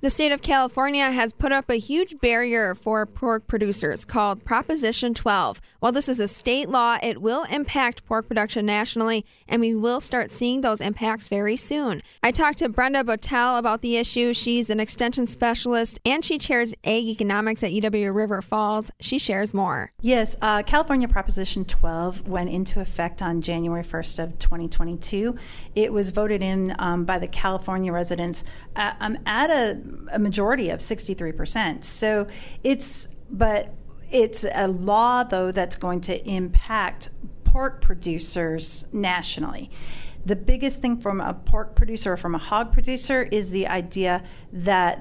The state of California has put up a huge barrier for pork producers called Proposition 12. While this is a state law, it will impact pork production nationally, and we will start seeing those impacts very soon. I talked to Brenda Boetel about the issue. She's an extension specialist and she chairs ag economics at UW River Falls. She shares more. Yes, uh, California Proposition 12 went into effect on January 1st of 2022. It was voted in um, by the California residents uh, um, at a a majority of 63%. So it's, but it's a law, though, that's going to impact pork producers nationally. The biggest thing from a pork producer or from a hog producer is the idea that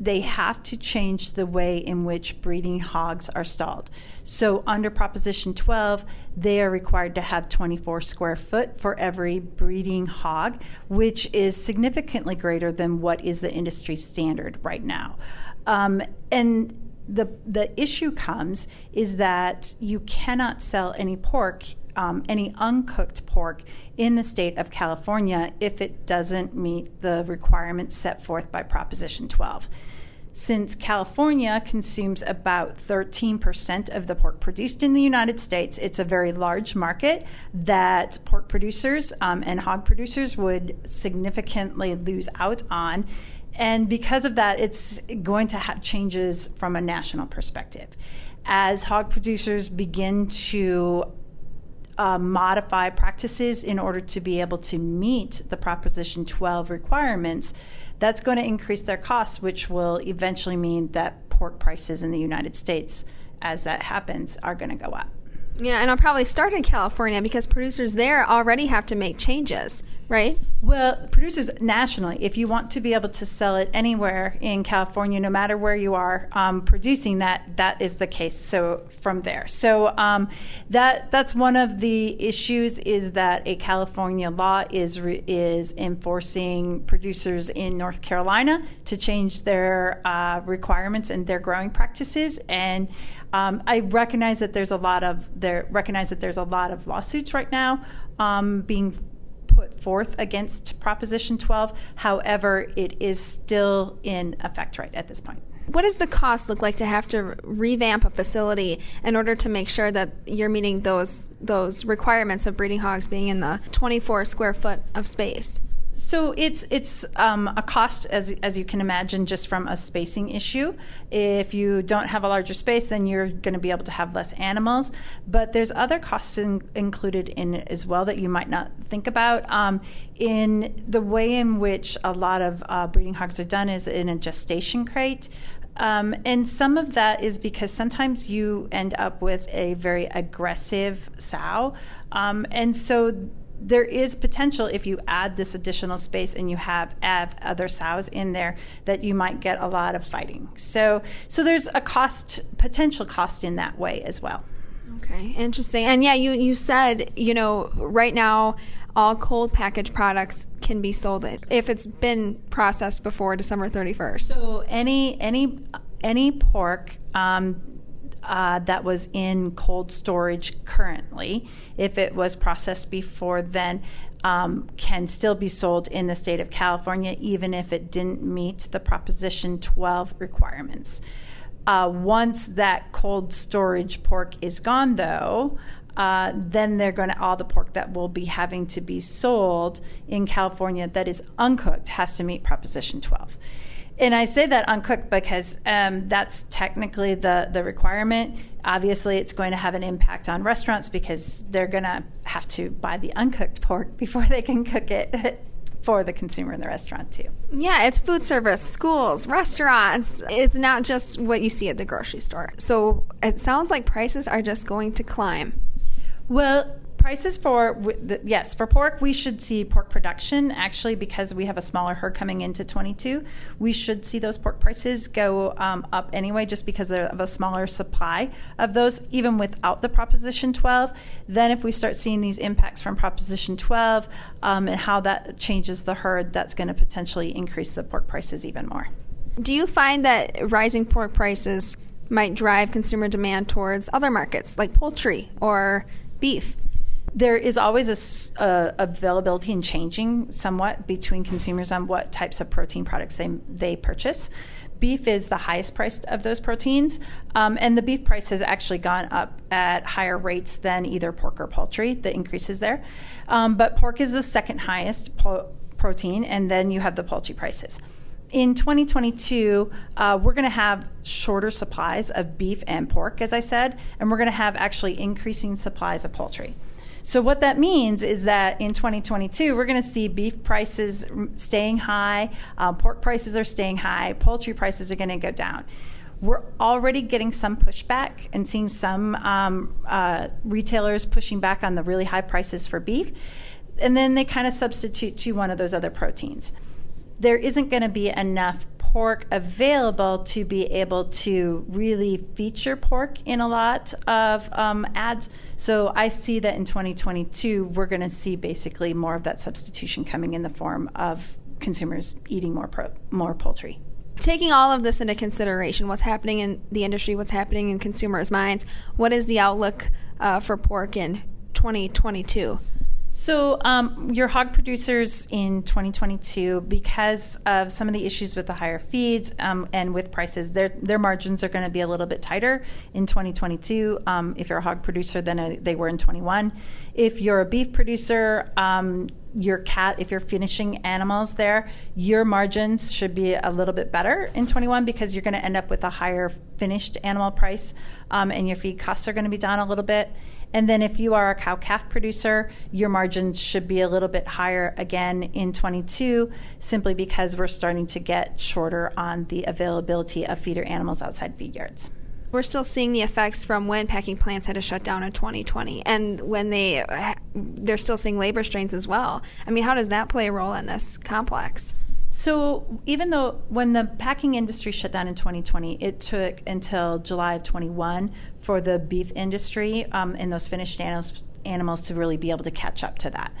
they have to change the way in which breeding hogs are stalled. So, under Proposition 12, they are required to have 24 square foot for every breeding hog, which is significantly greater than what is the industry standard right now. Um, and the the issue comes is that you cannot sell any pork um, any uncooked pork in the state of California if it doesn't meet the requirements set forth by Proposition 12. Since California consumes about 13% of the pork produced in the United States, it's a very large market that pork producers um, and hog producers would significantly lose out on. And because of that, it's going to have changes from a national perspective. As hog producers begin to uh, modify practices in order to be able to meet the Proposition 12 requirements, that's going to increase their costs, which will eventually mean that pork prices in the United States, as that happens, are going to go up. Yeah, and I'll probably start in California because producers there already have to make changes, right? Well, producers nationally, if you want to be able to sell it anywhere in California, no matter where you are um, producing that, that is the case. So from there, so um, that that's one of the issues is that a California law is re- is enforcing producers in North Carolina to change their uh, requirements and their growing practices, and um, I recognize that there's a lot of there recognize that there's a lot of lawsuits right now um, being put forth against Proposition 12. However, it is still in effect right at this point. What does the cost look like to have to revamp a facility in order to make sure that you're meeting those those requirements of breeding hogs being in the 24 square foot of space? So it's it's um, a cost as as you can imagine just from a spacing issue. If you don't have a larger space, then you're going to be able to have less animals. But there's other costs in, included in it as well that you might not think about. Um, in the way in which a lot of uh, breeding hogs are done is in a gestation crate. Um, and some of that is because sometimes you end up with a very aggressive sow. Um, and so there is potential if you add this additional space and you have, have other sows in there that you might get a lot of fighting. So so there's a cost potential cost in that way as well. Okay, interesting. And yeah, you you said, you know, right now all cold package products can be sold if it's been processed before December 31st. So any any any pork um, uh, that was in cold storage currently, if it was processed before then, um, can still be sold in the state of California, even if it didn't meet the Proposition 12 requirements. Uh, once that cold storage pork is gone, though, uh, then they're going to all the pork that will be having to be sold in California that is uncooked has to meet Proposition 12. And I say that uncooked because um, that's technically the, the requirement. Obviously, it's going to have an impact on restaurants because they're going to have to buy the uncooked pork before they can cook it for the consumer in the restaurant, too. Yeah, it's food service, schools, restaurants. It's not just what you see at the grocery store. So it sounds like prices are just going to climb. Well, prices for yes for pork we should see pork production. Actually because we have a smaller herd coming into 22 we should see those pork prices go um, up anyway just because of a smaller supply of those. Even without the proposition 12 then if we start seeing these impacts from proposition 12 um, and how that changes the herd that's going to potentially increase the pork prices even more. Do you find that rising pork prices might drive consumer demand towards other markets like poultry or beef there is always a, availability and changing somewhat between consumers on what types of protein products they, they purchase. Beef is the highest priced of those proteins, um, and the beef price has actually gone up at higher rates than either pork or poultry, the increases there. Um, but pork is the second highest po- protein, and then you have the poultry prices in 2022, uh, we're going to have shorter supplies of beef and pork, as I said, and we're going to have actually increasing supplies of poultry. So what that means is that in 2022, we're going to see beef prices staying high, uh, pork prices are staying high, poultry prices are going to go down. We're already getting some pushback and seeing some um, uh, retailers pushing back on the really high prices for beef. And then they kind of substitute to one of those other proteins. There isn't going to be enough pork available to be able to really feature pork in a lot of um, ads. So I see that in 2022, we're going to see basically more of that substitution coming in the form of consumers eating more pro- more poultry. Taking all of this into consideration, what's happening in the industry, what's happening in consumers' minds, what is the outlook uh, for pork in 2022? So, um, your hog producers in 2022, because of some of the issues with the higher feeds um, and with prices, their their margins are going to be a little bit tighter in 2022. Um, if you're a hog producer than they were in 21. If you're a beef producer, um, your cat, if you're finishing animals there, your margins should be a little bit better in 21 because you're going to end up with a higher finished animal price, um, and your feed costs are going to be down a little bit. And then if you are a cow calf producer, your margins should be a little bit higher again in 22, simply because we're starting to get shorter on the availability of feeder animals outside feed yards. We're still seeing the effects from when packing plants had to shut down in 2020, and when they they're still seeing labor strains as well. I mean, how does that play a role in this complex? So even though when the packing industry shut down in 2020, it took until July of 21 for the beef industry um, and those finished animals, animals to really be able to catch up to that.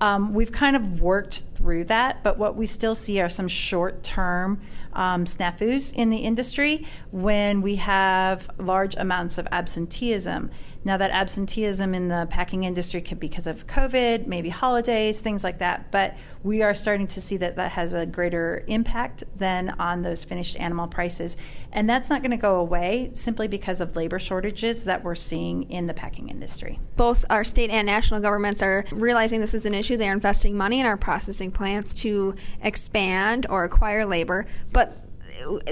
Um, we've kind of worked through that, but what we still see are some short term um, snafus in the industry when we have large amounts of absenteeism. Now, that absenteeism in the packing industry could be because of COVID, maybe holidays, things like that, but we are starting to see that that has a greater impact than on those finished animal prices. And that's not going to go away simply because of labor shortages that we're seeing in the packing industry. Both our state and national governments are realizing this is an issue. They're investing money in our processing plants to expand or acquire labor, but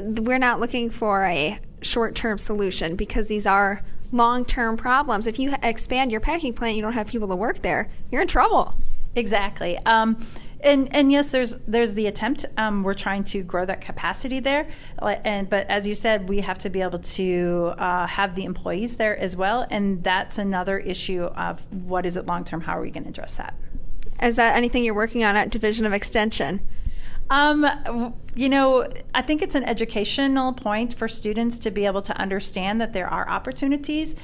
we're not looking for a short term solution because these are long term problems. If you expand your packing plant, you don't have people to work there, you're in trouble. Exactly. Um, and and yes, there's there's the attempt. Um, we're trying to grow that capacity there, and but as you said, we have to be able to uh, have the employees there as well, and that's another issue of what is it long term. How are we going to address that? Is that anything you're working on at Division of Extension? Um, you know, I think it's an educational point for students to be able to understand that there are opportunities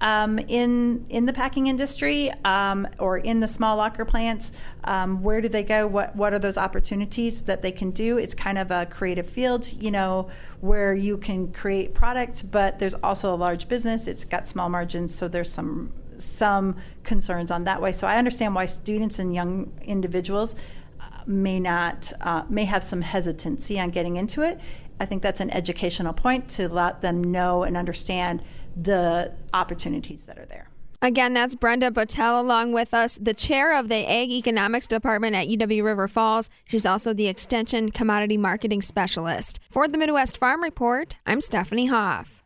um, in in the packing industry um, or in the small locker plants. Um, where do they go? What what are those opportunities that they can do? It's kind of a creative field, you know, where you can create products, but there's also a large business. It's got small margins, so there's some some concerns on that way. So I understand why students and young individuals may not uh, may have some hesitancy on getting into it. I think that's an educational point to let them know and understand the opportunities that are there. Again, that's Brenda Boetel along with us, the chair of the Ag Economics Department at UW River Falls. She's also the Extension Commodity Marketing Specialist. For the Midwest Farm Report, I'm Stephanie Hoff.